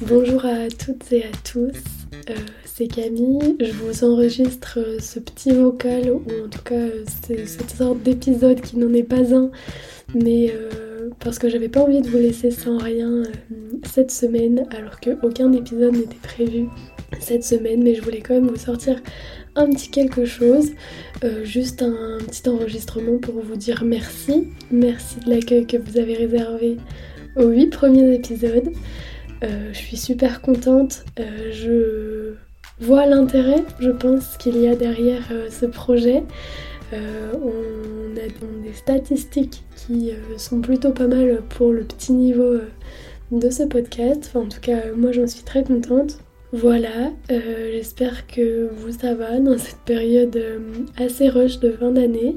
Bonjour à toutes et à tous, euh, c'est Camille. Je vous enregistre euh, ce petit vocal, ou en tout cas euh, cette sorte d'épisode qui n'en est pas un, mais parce que j'avais pas envie de vous laisser sans rien cette semaine, alors qu'aucun épisode n'était prévu cette semaine, mais je voulais quand même vous sortir un petit quelque chose, juste un petit enregistrement pour vous dire merci. Merci de l'accueil que vous avez réservé aux 8 premiers épisodes. Euh, je suis super contente. Euh, je vois l'intérêt, je pense, qu'il y a derrière euh, ce projet. on a des statistiques qui sont plutôt pas mal pour le petit niveau de ce podcast. en tout cas, moi j'en suis très contente. Voilà, j'espère que vous ça va dans cette période assez rush de fin d'année.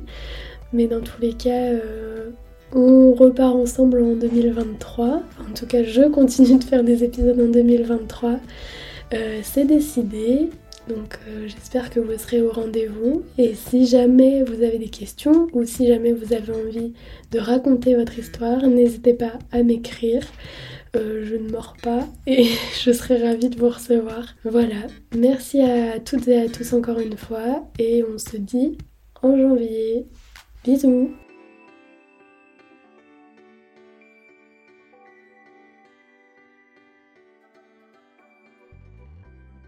Mais dans tous les cas, on repart ensemble en 2023. En tout cas, je continue de faire des épisodes en 2023. Euh, c'est décidé. Donc euh, j'espère que vous serez au rendez-vous. Et si jamais vous avez des questions ou si jamais vous avez envie de raconter votre histoire, n'hésitez pas à m'écrire. Euh, je ne mords pas et je serai ravie de vous recevoir. Voilà, merci à toutes et à tous encore une fois et on se dit en janvier. Bisous